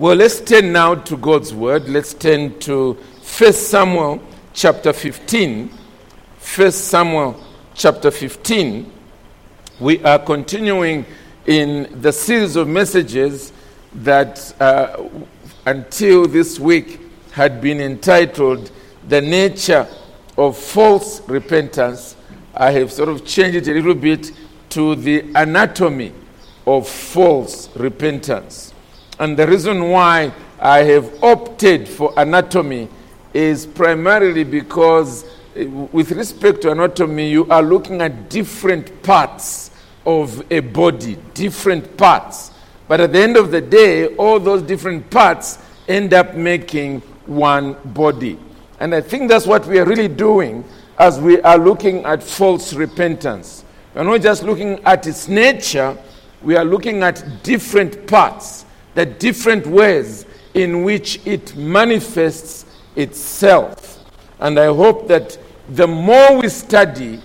Well, let's turn now to God's word. Let's turn to 1 Samuel chapter 15. 1 Samuel chapter 15. We are continuing in the series of messages that uh, until this week had been entitled The Nature of False Repentance. I have sort of changed it a little bit to the anatomy of false repentance. And the reason why I have opted for anatomy is primarily because, eh, with respect to anatomy, you are looking at different parts of a body, different parts. But at the end of the day, all those different parts end up making one body. And I think that's what we are really doing as we are looking at false repentance. We're not just looking at its nature, we are looking at different parts, the different ways in which it manifests itself. And I hope that the more we study,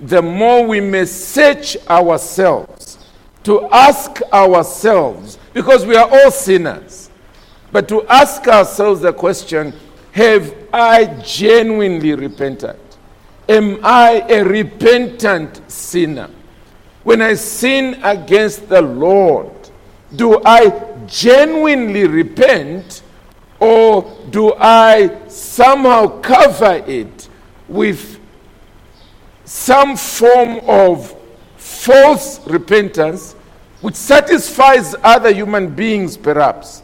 the more we may search ourselves to ask ourselves, because we are all sinners, but to ask ourselves the question have I genuinely repented? Am I a repentant sinner? When I sin against the Lord, do I genuinely repent or do I somehow cover it with some form of false repentance which satisfies other human beings, perhaps,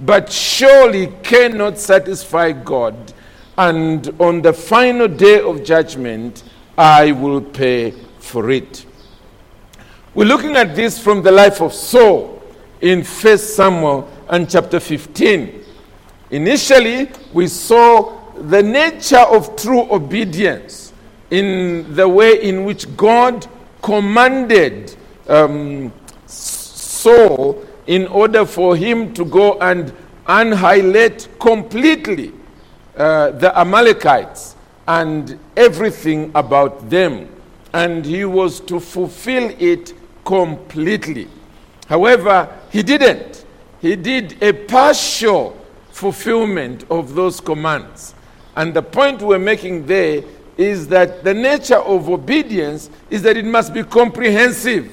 but surely cannot satisfy God? And on the final day of judgment, I will pay for it. We're looking at this from the life of Saul in 1 Samuel and chapter 15. Initially, we saw the nature of true obedience in the way in which God commanded um, Saul in order for him to go and annihilate completely uh, the Amalekites and everything about them. And he was to fulfill it completely. However, he didn't. He did a partial fulfillment of those commands. And the point we're making there is that the nature of obedience is that it must be comprehensive.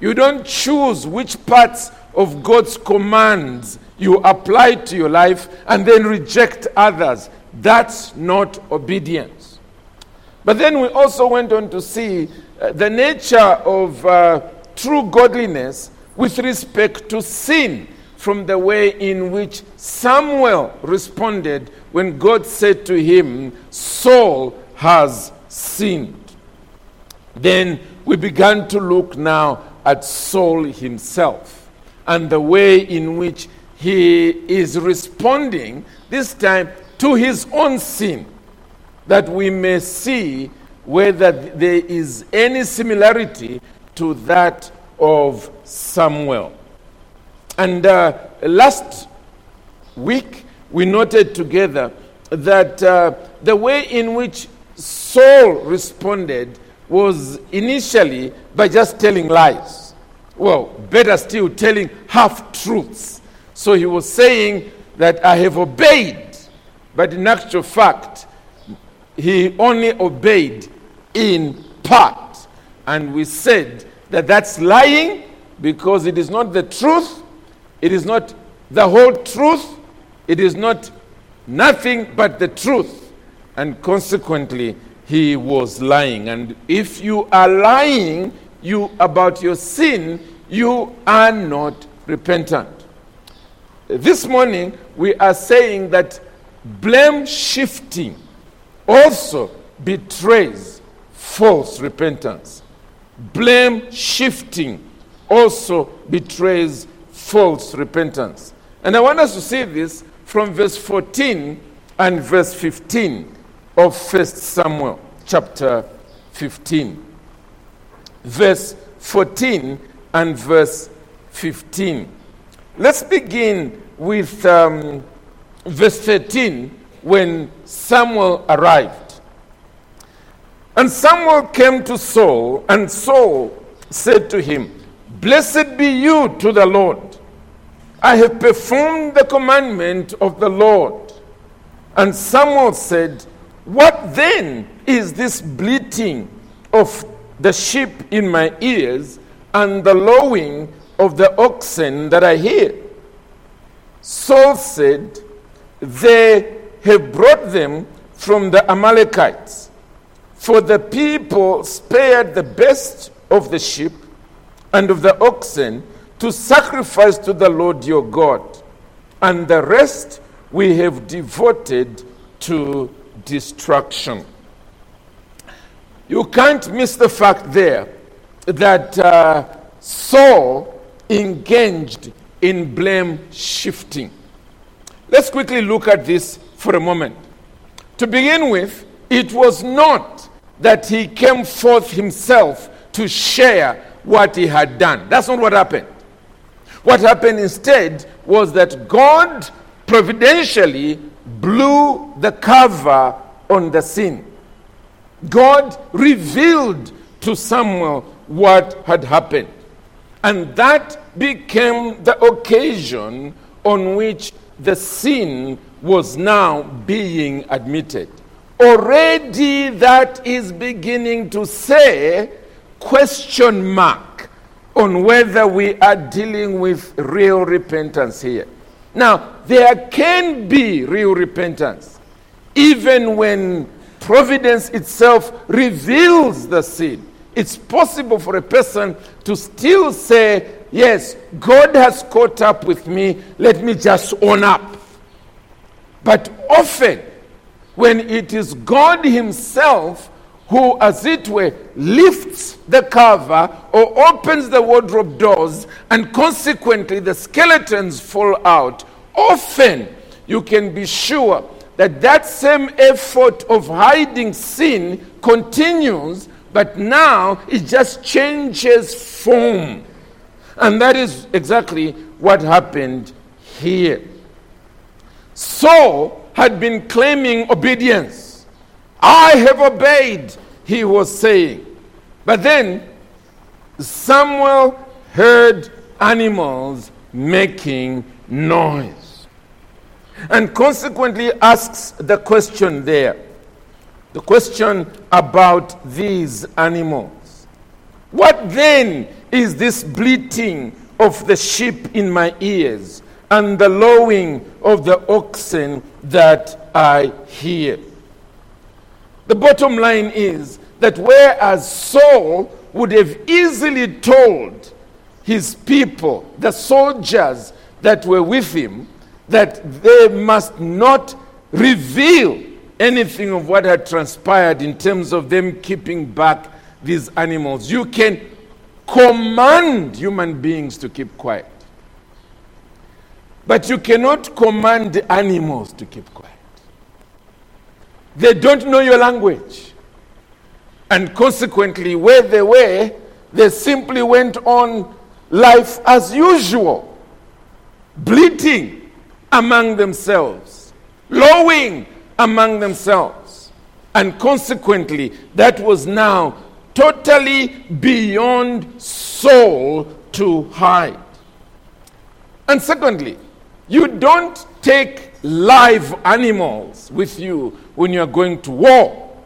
You don't choose which parts of God's commands you apply to your life and then reject others. That's not obedience. But then we also went on to see uh, the nature of uh, true godliness with respect to sin from the way in which Samuel responded when God said to him, Saul has sinned. Then we began to look now at Saul himself and the way in which he is responding, this time to his own sin, that we may see whether there is any similarity to that of Samuel. And uh, last week, we noted together that uh, the way in which Saul responded was initially by just telling lies. Well, better still, telling half truths. So he was saying that I have obeyed, but in actual fact, he only obeyed in part. And we said that that's lying because it is not the truth, it is not the whole truth, it is not nothing but the truth. And consequently, he was lying. And if you are lying you about your sin, you are not repentant. This morning, we are saying that blame shifting also betrays false repentance. Blame shifting also betrays false repentance. And I want us to see this from verse 14 and verse 15 of 1 Samuel chapter 15. Verse 14 and verse 15. Let's begin with um, verse 13 when Samuel arrived. And Samuel came to Saul, and Saul said to him, Blessed be you to the Lord. I have performed the commandment of the Lord. And Samuel said, What then is this bleating of the sheep in my ears and the lowing of the oxen that I hear? Saul said, They have brought them from the Amalekites. For the people spared the best of the sheep and of the oxen to sacrifice to the Lord your God, and the rest we have devoted to destruction. You can't miss the fact there that uh, Saul engaged in blame shifting. Let's quickly look at this for a moment. To begin with, it was not that he came forth himself to share what he had done. That's not what happened. What happened instead was that God providentially blew the cover on the sin. God revealed to Samuel what had happened. And that became the occasion on which the sin was now being admitted. Already that is beginning to say question mark on whether we are dealing with real repentance here. Now, there can be real repentance even when providence itself reveals the sin. It's possible for a person to still say, Yes, God has caught up with me, let me just own up. But often, when it is God Himself who, as it were, lifts the cover or opens the wardrobe doors, and consequently the skeletons fall out, often you can be sure that that same effort of hiding sin continues, but now it just changes form. And that is exactly what happened here. Saul had been claiming obedience I have obeyed, he was saying. But then Samuel heard animals making noise. And consequently asks the question there the question about these animals. What then is this bleating of the sheep in my ears and the lowing of the oxen that I hear? The bottom line is that whereas Saul would have easily told his people, the soldiers that were with him, that they must not reveal anything of what had transpired in terms of them keeping back these animals. You can command human beings to keep quiet, but you cannot command animals to keep quiet. They don't know your language. And consequently, where they were, they simply went on life as usual, bleating among themselves, lowing among themselves. And consequently, that was now totally beyond Saul to hide. And secondly, you don't take live animals with you when you are going to war.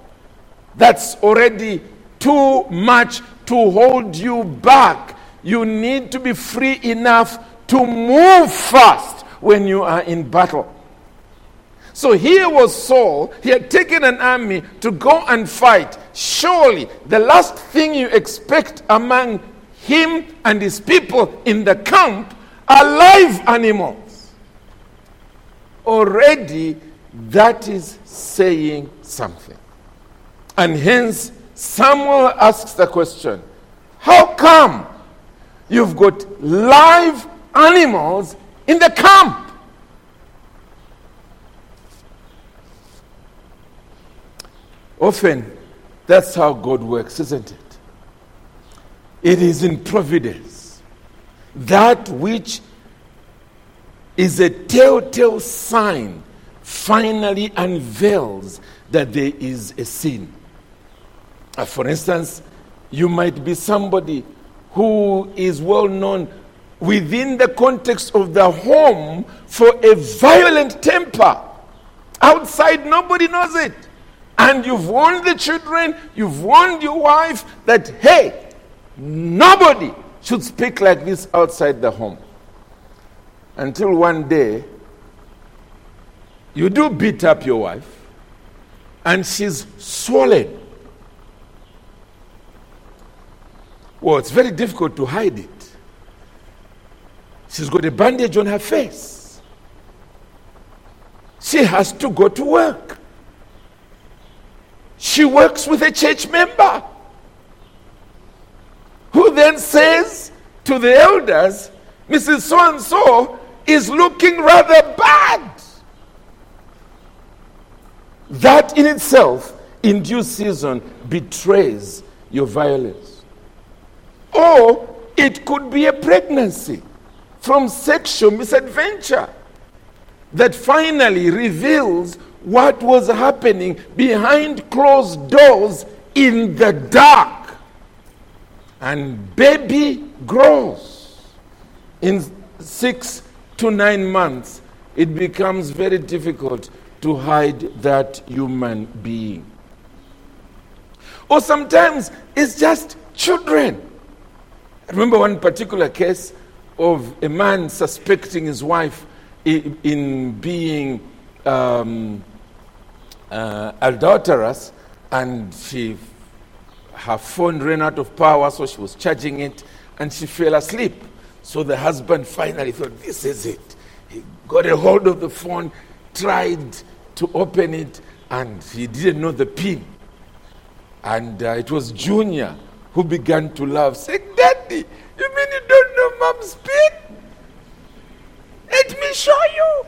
That's already too much to hold you back. You need to be free enough to move fast when you are in battle. So here was Saul. He had taken an army to go and fight. Surely, the last thing you expect among him and his people in the camp are live animals already that is saying something. And hence, Samuel asks the question How come you've got live animals in the camp? Often, that's how God works, isn't it? It is in providence. That which is a telltale sign finally unveils that there is a sin. Uh, for instance, you might be somebody who is well known within the context of the home for a violent temper. Outside, nobody knows it. And you've warned the children, you've warned your wife that, hey, nobody should speak like this outside the home. Until one day, you do beat up your wife, and she's swollen. Well, it's very difficult to hide it. She's got a bandage on her face. She has to go to work. She works with a church member who then says to the elders, Mrs. So and so is looking rather bad. That in itself, in due season, betrays your violence. Or it could be a pregnancy from sexual misadventure that finally reveals what was happening behind closed doors in the dark. And baby grows. In six to nine months, it becomes very difficult to hide that human being. Or sometimes it's just children. I remember one particular case of a man suspecting his wife in, in being um, uh, adulterous, and she, her phone ran out of power, so she was charging it, and she fell asleep. So the husband finally thought, This is it. He got a hold of the phone, tried to open it, and he didn't know the pin. And uh, it was Junior who began to laugh, saying, Daddy, you mean you don't know mom's pin? Let me show you.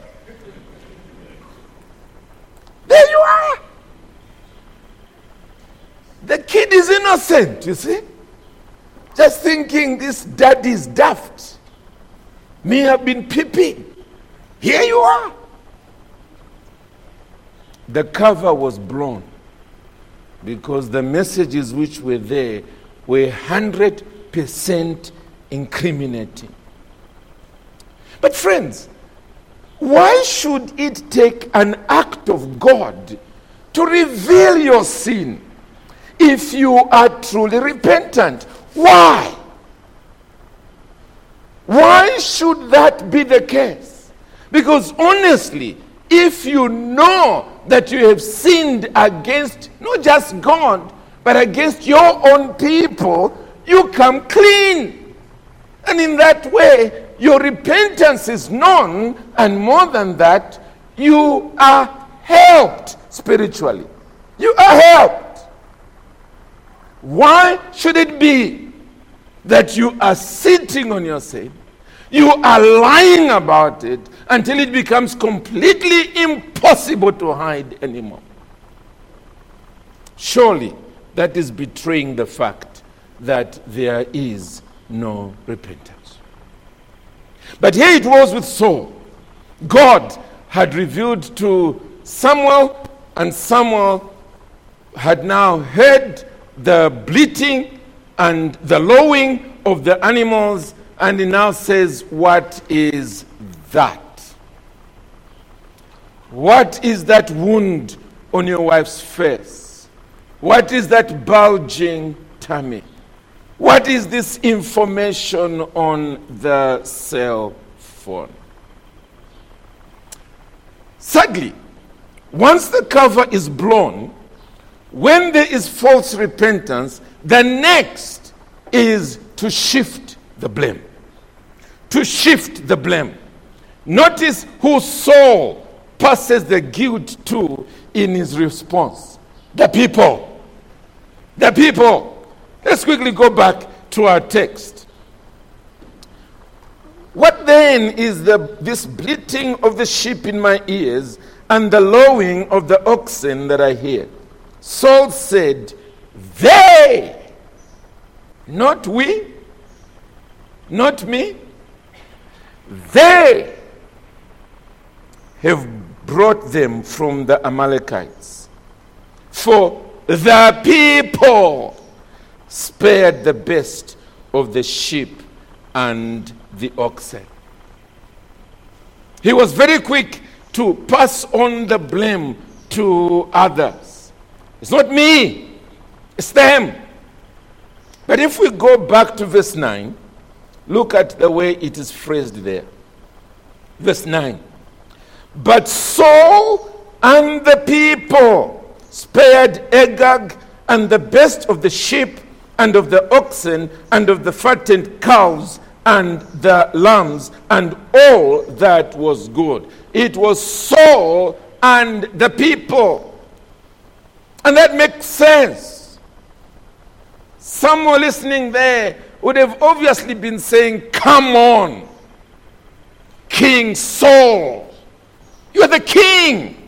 There you are. The kid is innocent, you see? Just thinking this daddy is daft. May have been peeping. Here you are. The cover was blown because the messages which were there were 100% incriminating. But, friends, why should it take an act of God to reveal your sin if you are truly repentant? Why? Why should that be the case? Because honestly, if you know that you have sinned against not just God, but against your own people, you come clean. And in that way, your repentance is known, and more than that, you are helped spiritually. You are helped. Why should it be that you are sitting on your sin? You are lying about it until it becomes completely impossible to hide anymore. Surely that is betraying the fact that there is no repentance. But here it was with Saul. God had revealed to Samuel, and Samuel had now heard the bleating and the lowing of the animals, and he now says, What is that? What is that wound on your wife's face? What is that bulging tummy? What is this information on the cell phone? Sadly, once the cover is blown, when there is false repentance, the next is to shift the blame. To shift the blame. Notice who Saul passes the guilt to in his response. The people. The people. Let's quickly go back to our text. What then is the, this bleating of the sheep in my ears and the lowing of the oxen that I hear? Saul said, They, not we, not me, they have brought them from the Amalekites. For the people spared the best of the sheep and the oxen. He was very quick to pass on the blame to others. It's not me, it's them. But if we go back to verse 9, look at the way it is phrased there. Verse 9. But Saul and the people spared Agag and the best of the sheep and of the oxen and of the fattened cows and the lambs and all that was good. It was Saul and the people. And that makes sense. Someone listening there would have obviously been saying, Come on, King Saul, you're the king.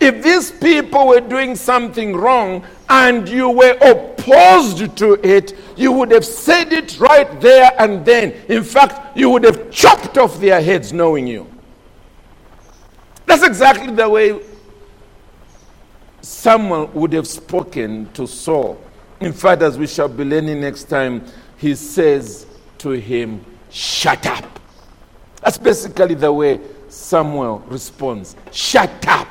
If these people were doing something wrong and you were opposed to it, you would have said it right there and then. In fact, you would have chopped off their heads knowing you. That's exactly the way someone would have spoken to Saul. In fact, as we shall be learning next time, he says to him, Shut up. That's basically the way Samuel responds Shut up.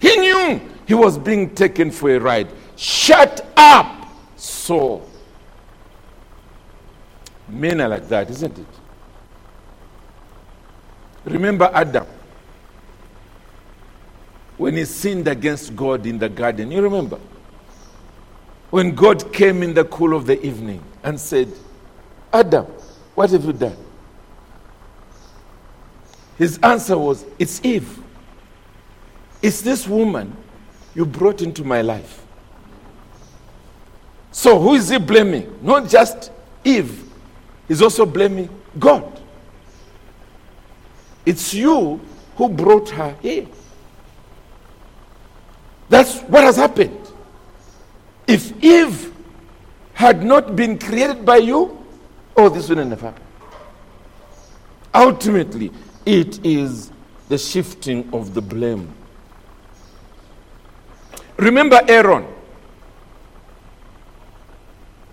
He knew he was being taken for a ride. Shut up, Saul. Men are like that, isn't it? Remember Adam when he sinned against God in the garden. You remember? When God came in the cool of the evening and said, Adam, what have you done? His answer was, It's Eve. It's this woman you brought into my life. So who is he blaming? Not just Eve, he's also blaming God. It's you who brought her here. That's what has happened. If Eve had not been created by you, oh, this wouldn't have happened. Ultimately, it is the shifting of the blame. Remember Aaron.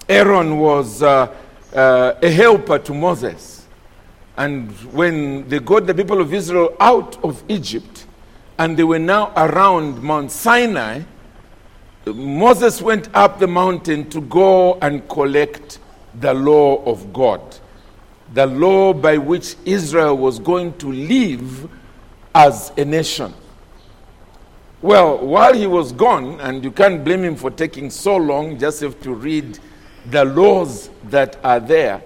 Aaron was uh, uh, a helper to Moses. And when they got the people of Israel out of Egypt and they were now around Mount Sinai, Moses went up the mountain to go and collect the law of God the law by which Israel was going to live as a nation. Well, while he was gone, and you can't blame him for taking so long, just have to read the laws that are there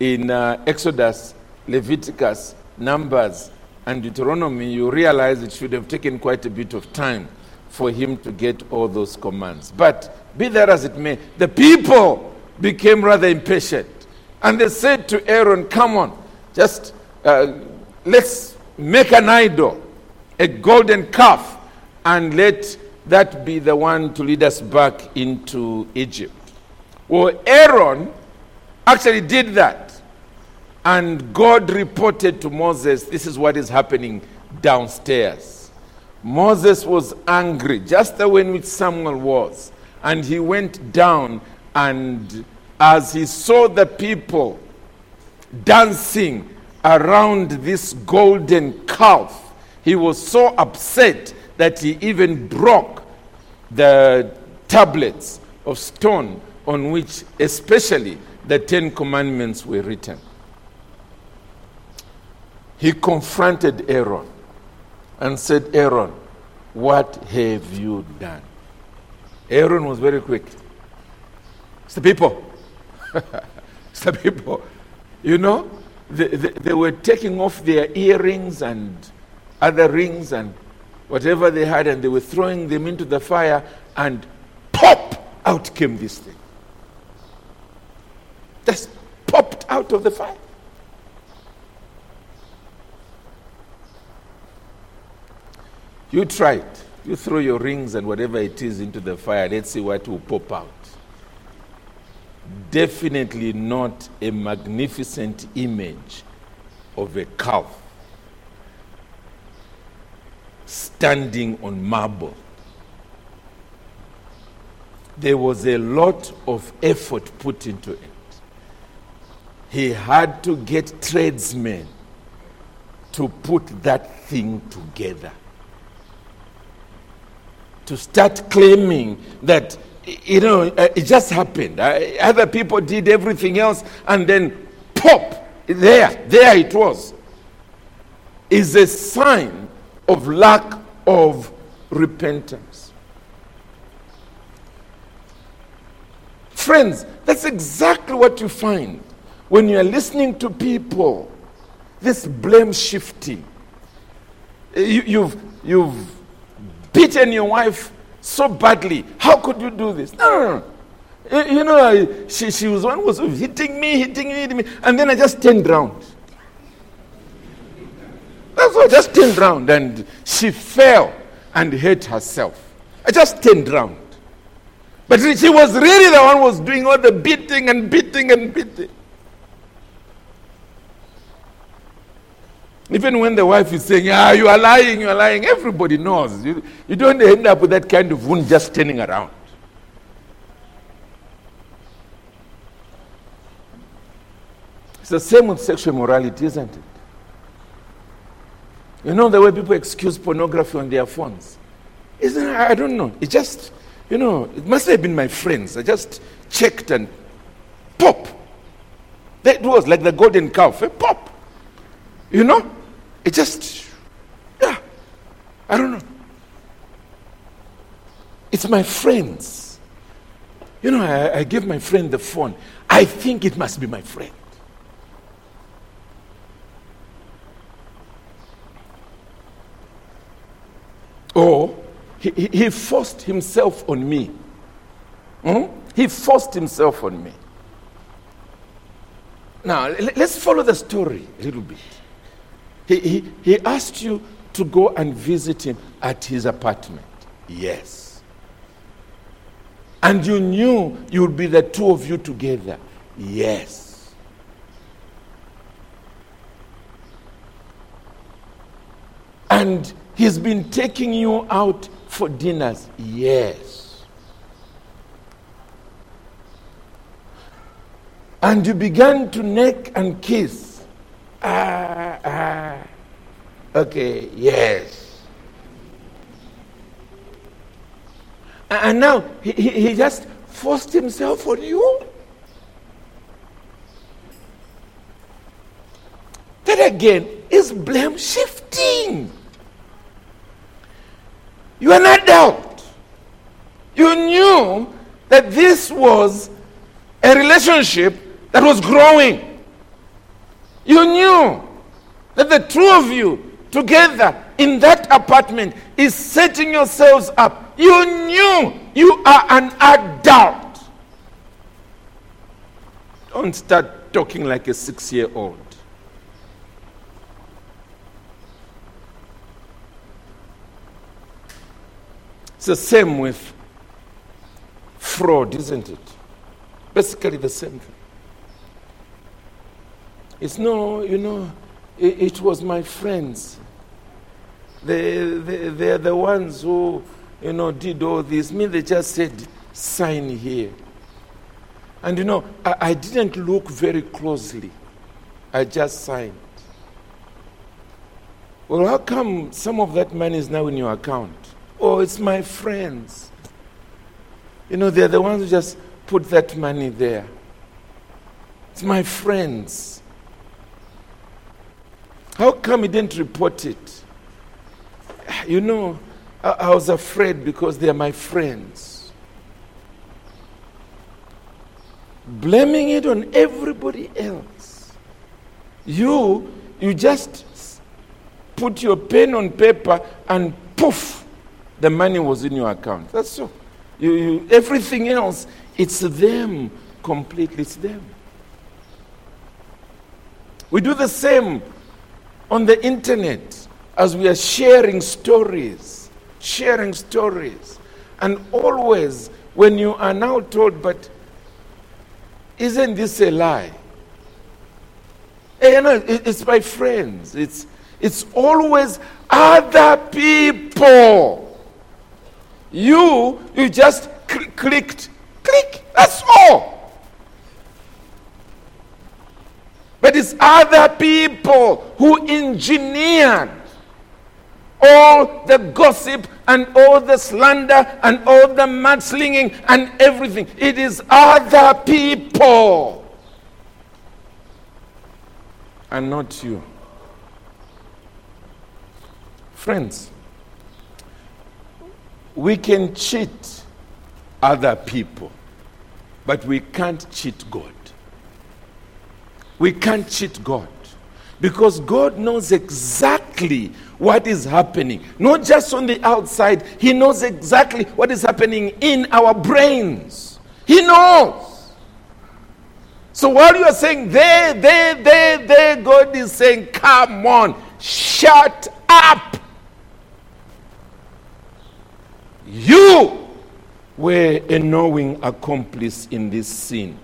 in uh, Exodus, Leviticus, Numbers, and Deuteronomy, you realize it should have taken quite a bit of time for him to get all those commands. But be that as it may, the people became rather impatient. And they said to Aaron, Come on, just uh, let's make an idol, a golden calf, and let that be the one to lead us back into Egypt. Well, Aaron actually did that. And God reported to Moses, This is what is happening downstairs. Moses was angry, just the way in which Samuel was. And he went down and as he saw the people dancing around this golden calf, he was so upset that he even broke the tablets of stone on which, especially, the Ten Commandments were written. He confronted Aaron and said, Aaron, what have you done? Aaron was very quick. It's the people. Some people, you know, they, they, they, were taking off their earrings and other rings and whatever they had, and they were throwing them into the fire, and pop! Out came this thing. Just popped out of the fire. You try it. You throw your rings and whatever it is into the fire. Let's see what will pop out definitely not a magnificent image of a calf standing on marble. There was a lot of effort put into it. he had to get tradesmen to put that thing together. To start claiming that, you know, uh, it just happened. Other people did everything else, and then pop, there, there it was. Is a sign of lack of repentance. Friends, that's exactly what you find when you are listening to people. This blame shifting. You, you've, you've beaten your wife so badly. How could you do this? No, no, no. You know, she, she was one was hitting me, hitting me, hitting me, and then I just turned around. That's why I just turned around and she fell and hurt herself. I just turned around. But she was really the one who was doing all the beating and beating and beating. Even when the wife is saying, Ah, you are lying, you are lying, everybody knows. You, you don't end up with that kind of wound just turning around. It's the same with sexual morality, isn't it? You know the way people excuse pornography on their phones? Isn't? I don't know. It just, you know, it must have been my friends. I just checked and pop. That was like the golden calf. Pop. You know? It just, yeah. I don't know. It's my friends. You know, I, I give my friend the phone. I think it must be my friend. Or he, he forced himself on me. Hmm? He forced himself on me. Now, let's follow the story a little bit. He, he, he asked you to go and visit him at his apartment. Yes. And you knew you would be the two of you together. Yes. And He's been taking you out for dinners. Yes. And you began to neck and kiss. Ah, ah. Okay, yes. And now he, he just forced himself on you. That again is blame shifting. You are an adult. You knew that this was a relationship that was growing. You knew that the two of you together in that apartment is setting yourselves up. You knew you are an adult. Don't start talking like a six year old. It's the same with fraud, isn't it? Basically, the same thing. It's no, you know, it, it was my friends. They, they, they're the ones who, you know, did all this. Me, they just said, sign here. And, you know, I, I didn't look very closely. I just signed. Well, how come some of that money is now in your account? Oh, it's my friends. You know, they're the ones who just put that money there. It's my friends. How come he didn't report it? You know, I, I was afraid because they're my friends. Blaming it on everybody else. You, you just put your pen on paper and poof, the money was in your account. That's so. You, you, everything else, it's them completely. It's them. We do the same on the internet as we are sharing stories, sharing stories. And always, when you are now told, but isn't this a lie? Eh, you know, it's my friends. It's, it's always other people. You, you just cl- clicked, click, that's all. But it's other people who engineered all the gossip and all the slander and all the mudslinging and everything. It is other people and not you. Friends, we can cheat other people, but we can't cheat God. We can't cheat God because God knows exactly what is happening, not just on the outside, He knows exactly what is happening in our brains. He knows. So while you are saying there, there, there, there, God is saying, come on, shut up. You were a knowing accomplice in this sin.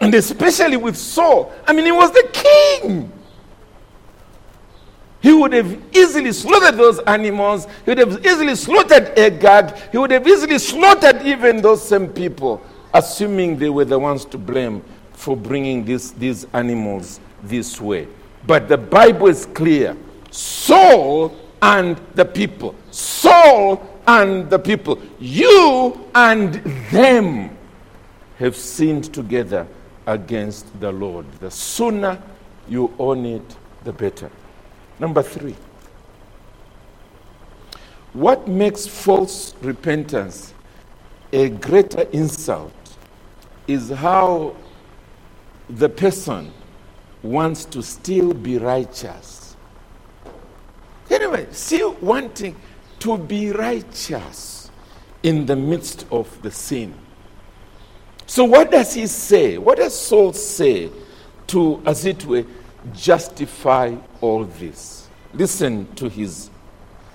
And especially with Saul. I mean, he was the king. He would have easily slaughtered those animals. He would have easily slaughtered Agag. He would have easily slaughtered even those same people, assuming they were the ones to blame for bringing this, these animals this way. But the Bible is clear Saul and the people. Saul and the people. You and them have sinned together against the Lord. The sooner you own it, the better. Number three. What makes false repentance a greater insult is how the person wants to still be righteous. Anyway, still wanting to be righteous in the midst of the sin. So, what does he say? What does Saul say to, as it were, justify all this? Listen to his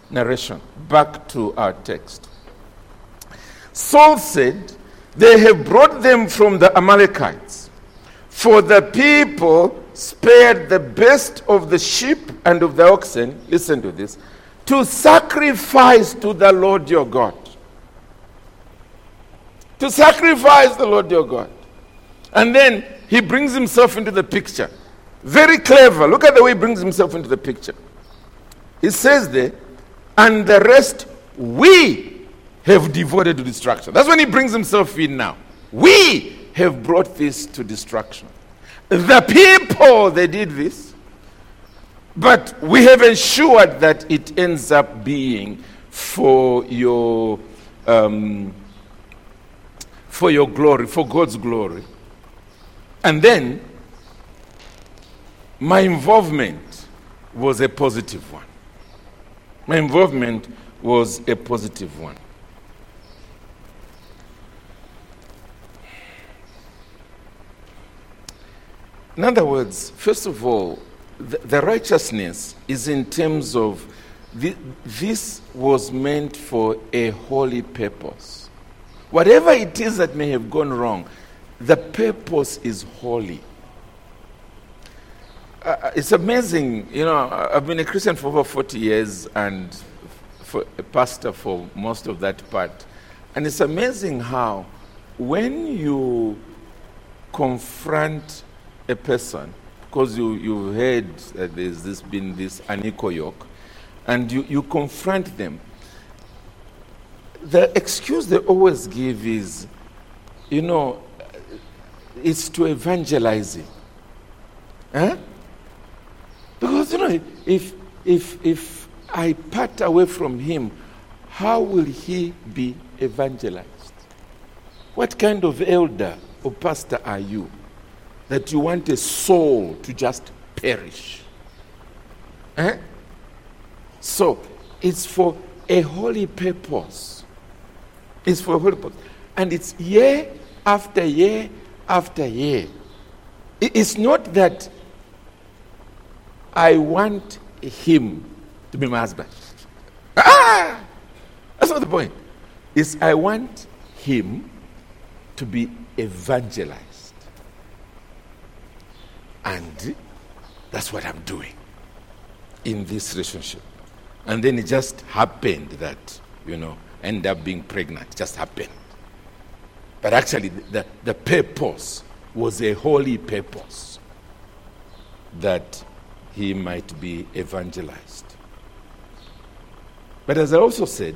narration. Back to our text. Saul said, They have brought them from the Amalekites, for the people spared the best of the sheep and of the oxen. Listen to this to sacrifice to the Lord your God to sacrifice the Lord your God. And then he brings himself into the picture. Very clever. Look at the way he brings himself into the picture. He says there, and the rest we have devoted to destruction. That's when he brings himself in now. We have brought this to destruction. The people, they did this. But we have ensured that it ends up being for your um, for your glory, for God's glory. And then my involvement was a positive one. My involvement was a positive one. In other words, first of all, the, righteousness is in terms of the, this was meant for a holy purpose. Whatever it is that may have gone wrong, the purpose is holy. Uh, uh it's amazing, you know, I've been a Christian for over 40 years and for a pastor for most of that part. And it's amazing how when you confront a person, because you, you've heard that there's this been this unequal yoke, and you, you confront them, the excuse they always give is, you know, it's to evangelizing. Huh? Eh? Because, you know, if, if, if I part away from him, how will he be evangelized? What kind of elder or pastor are you that you want a soul to just perish? Huh? So, it's for a holy purpose. It's for holy purpose. And it's year after year after year. It's not that I want him to be my husband. Ah! That's not the point. It's I want him to be evangelized. And that's what I'm doing in this relationship. And then it just happened that, you know, end up being pregnant. It just happened. But actually, the, the purpose was a holy purpose. that he might be evangelized. But as I also said,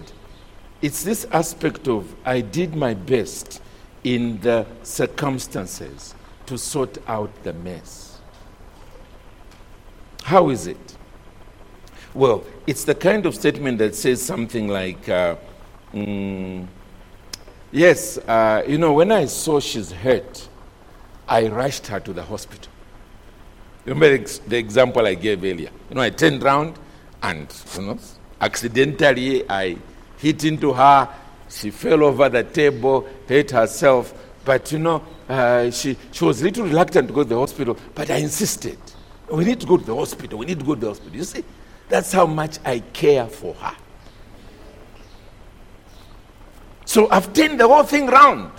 it's this aspect of I did my best in the circumstances to sort out the mess. How is it? Well, it's the kind of statement that says something like, uh, mm, Yes, uh, you know, when I saw she's hurt, I rushed her to the hospital. Remember the example I gave earlier? You know, I turned around and, you know, accidentally I hit into her. She fell over the table, hurt herself. But, you know, uh, she, she was a little reluctant to go to the hospital, but I insisted. We need to go to the hospital. We need to go to the hospital. You see, that's how much I care for her. So I've turned the whole thing round.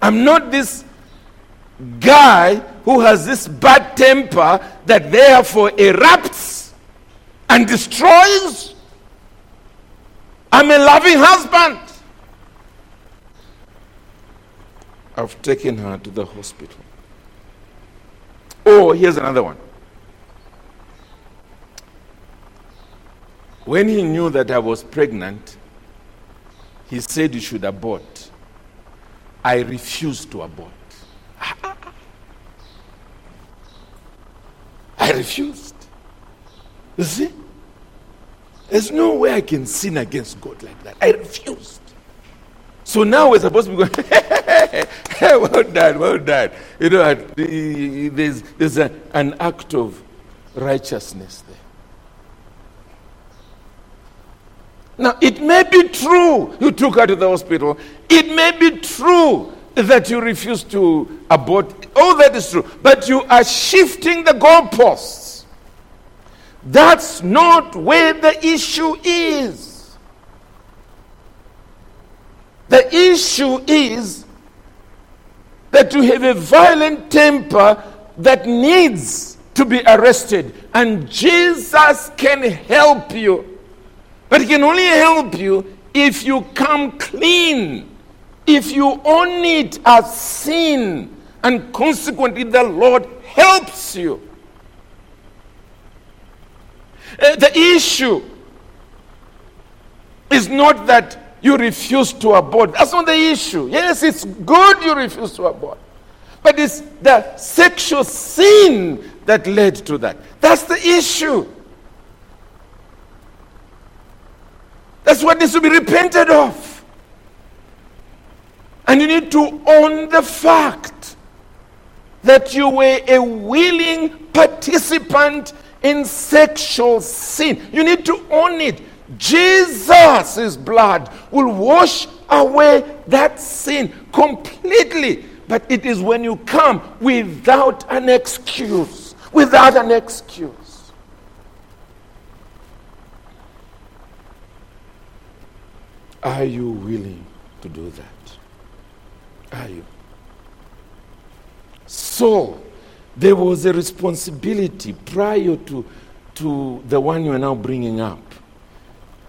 I'm not this guy who has this bad temper that therefore erupts and destroys. I'm a loving husband. I've taken her to the hospital. Oh, here's another one. When he knew that I was pregnant, he said you should abort. I refused to abort. I refused. You see? There's no way I can sin against God like that. I refused. So now we're supposed to be going, well done, well done. You know, there's, there's an act of righteousness there. Now, it may be true you took her to the hospital. It may be true that you refused to abort. All that is true. But you are shifting the goalposts. That's not where the issue is. The issue is that you have a violent temper that needs to be arrested, and Jesus can help you. But it can only help you if you come clean, if you own it as sin, and consequently the Lord helps you. Uh, the issue is not that you refuse to abort. That's not the issue. Yes, it's good you refuse to abort. But it's the sexual sin that led to that. That's the issue. That's what needs to be repented of. And you need to own the fact that you were a willing participant in sexual sin. You need to own it. Jesus' blood will wash away that sin completely. But it is when you come without an excuse. Without an excuse. Are you willing to do that? Are you? So, there was a responsibility prior to, to the one you are now bringing up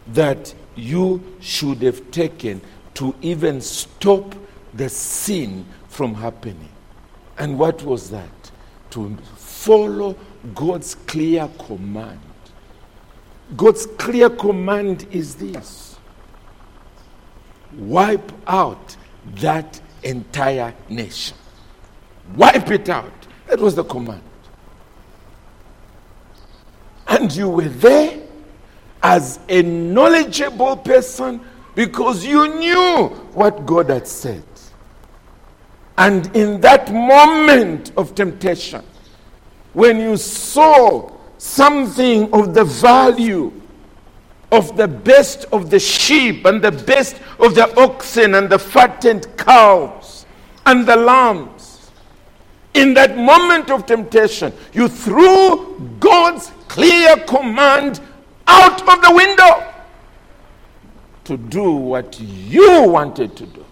that you should have taken to even stop the sin from happening. And what was that? To follow God's clear command. God's clear command is this wipe out that entire nation. Wipe it out. That was the command. And you were there as a knowledgeable person because you knew what God had said. And in that moment of temptation, when you saw something of the value of the best of the sheep and the best of the oxen and the fattened cows and the lambs. In that moment of temptation, you threw God's clear command out of the window to do what you wanted to do.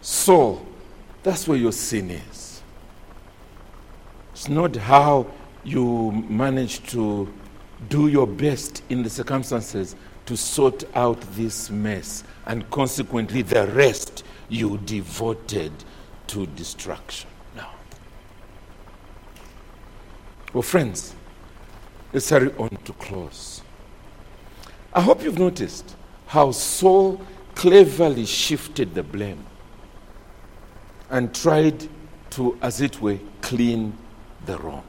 So, that's where your sin is. It's not how you manage to do your best in the circumstances to sort out this mess, and consequently, the rest you devoted to destruction. Now, Well, friends, let's hurry on to close. I hope you've noticed how Saul cleverly shifted the blame and tried to, as it were, clean the wrong.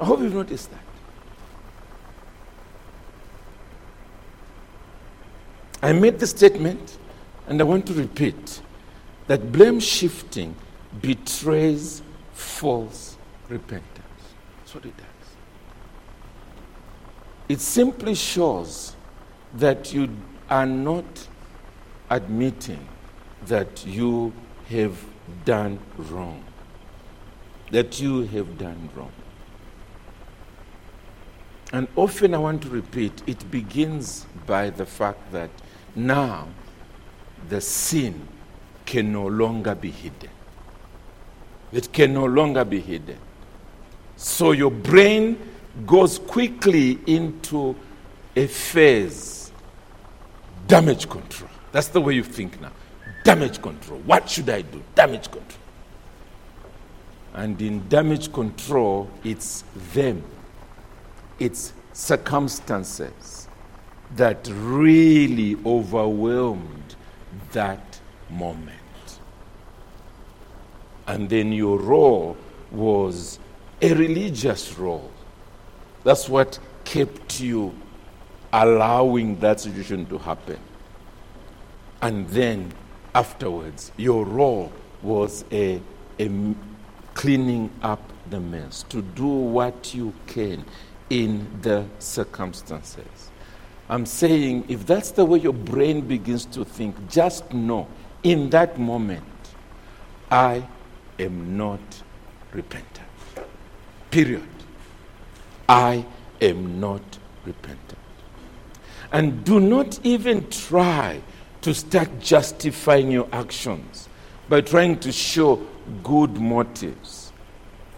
I hope you've noticed that. I made the statement, and I want to repeat that blame shifting betrays false repentance. That's what it does. It simply shows that you are not admitting that you have done wrong. That you have done wrong. And often I want to repeat, it begins by the fact that now the sin can no longer be hidden. It can no longer be hidden. So your brain goes quickly into a phase damage control. That's the way you think now. Damage control. What should I do? Damage control. And in damage control, it's them, it's circumstances that really overwhelmed that moment. And then your role was a religious role. That's what kept you allowing that situation to happen. And then afterwards, your role was a, a cleaning up the mess, to do what you can in the circumstances. I'm saying if that's the way your brain begins to think, just know in that moment, I am not repentant. Period. I am not repentant. And do not even try to start justifying your actions by trying to show good motives.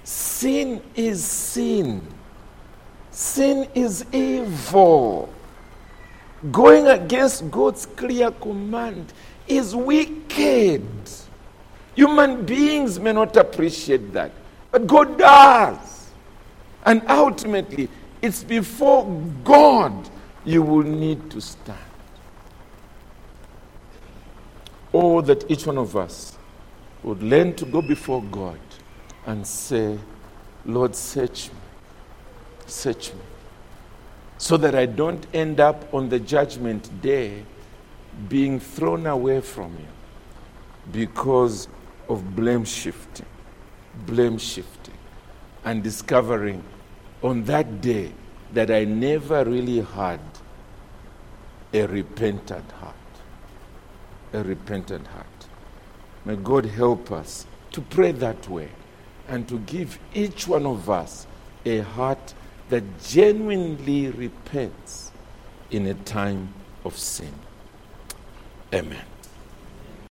Sin is sin. Sin is evil. Going against God's clear command is wicked. Human beings may not appreciate that, but God does. And ultimately, it's before God you will need to stand. Oh, that each one of us would learn to go before God and say, Lord, search me search me. So that I don't end up on the judgment day being thrown away from you because of blame shifting, blame shifting, and discovering on that day that I never really had a repentant heart. A repentant heart. May God help us to pray that way and to give each one of us a heart that genuinely repents in a time of sin. Amen.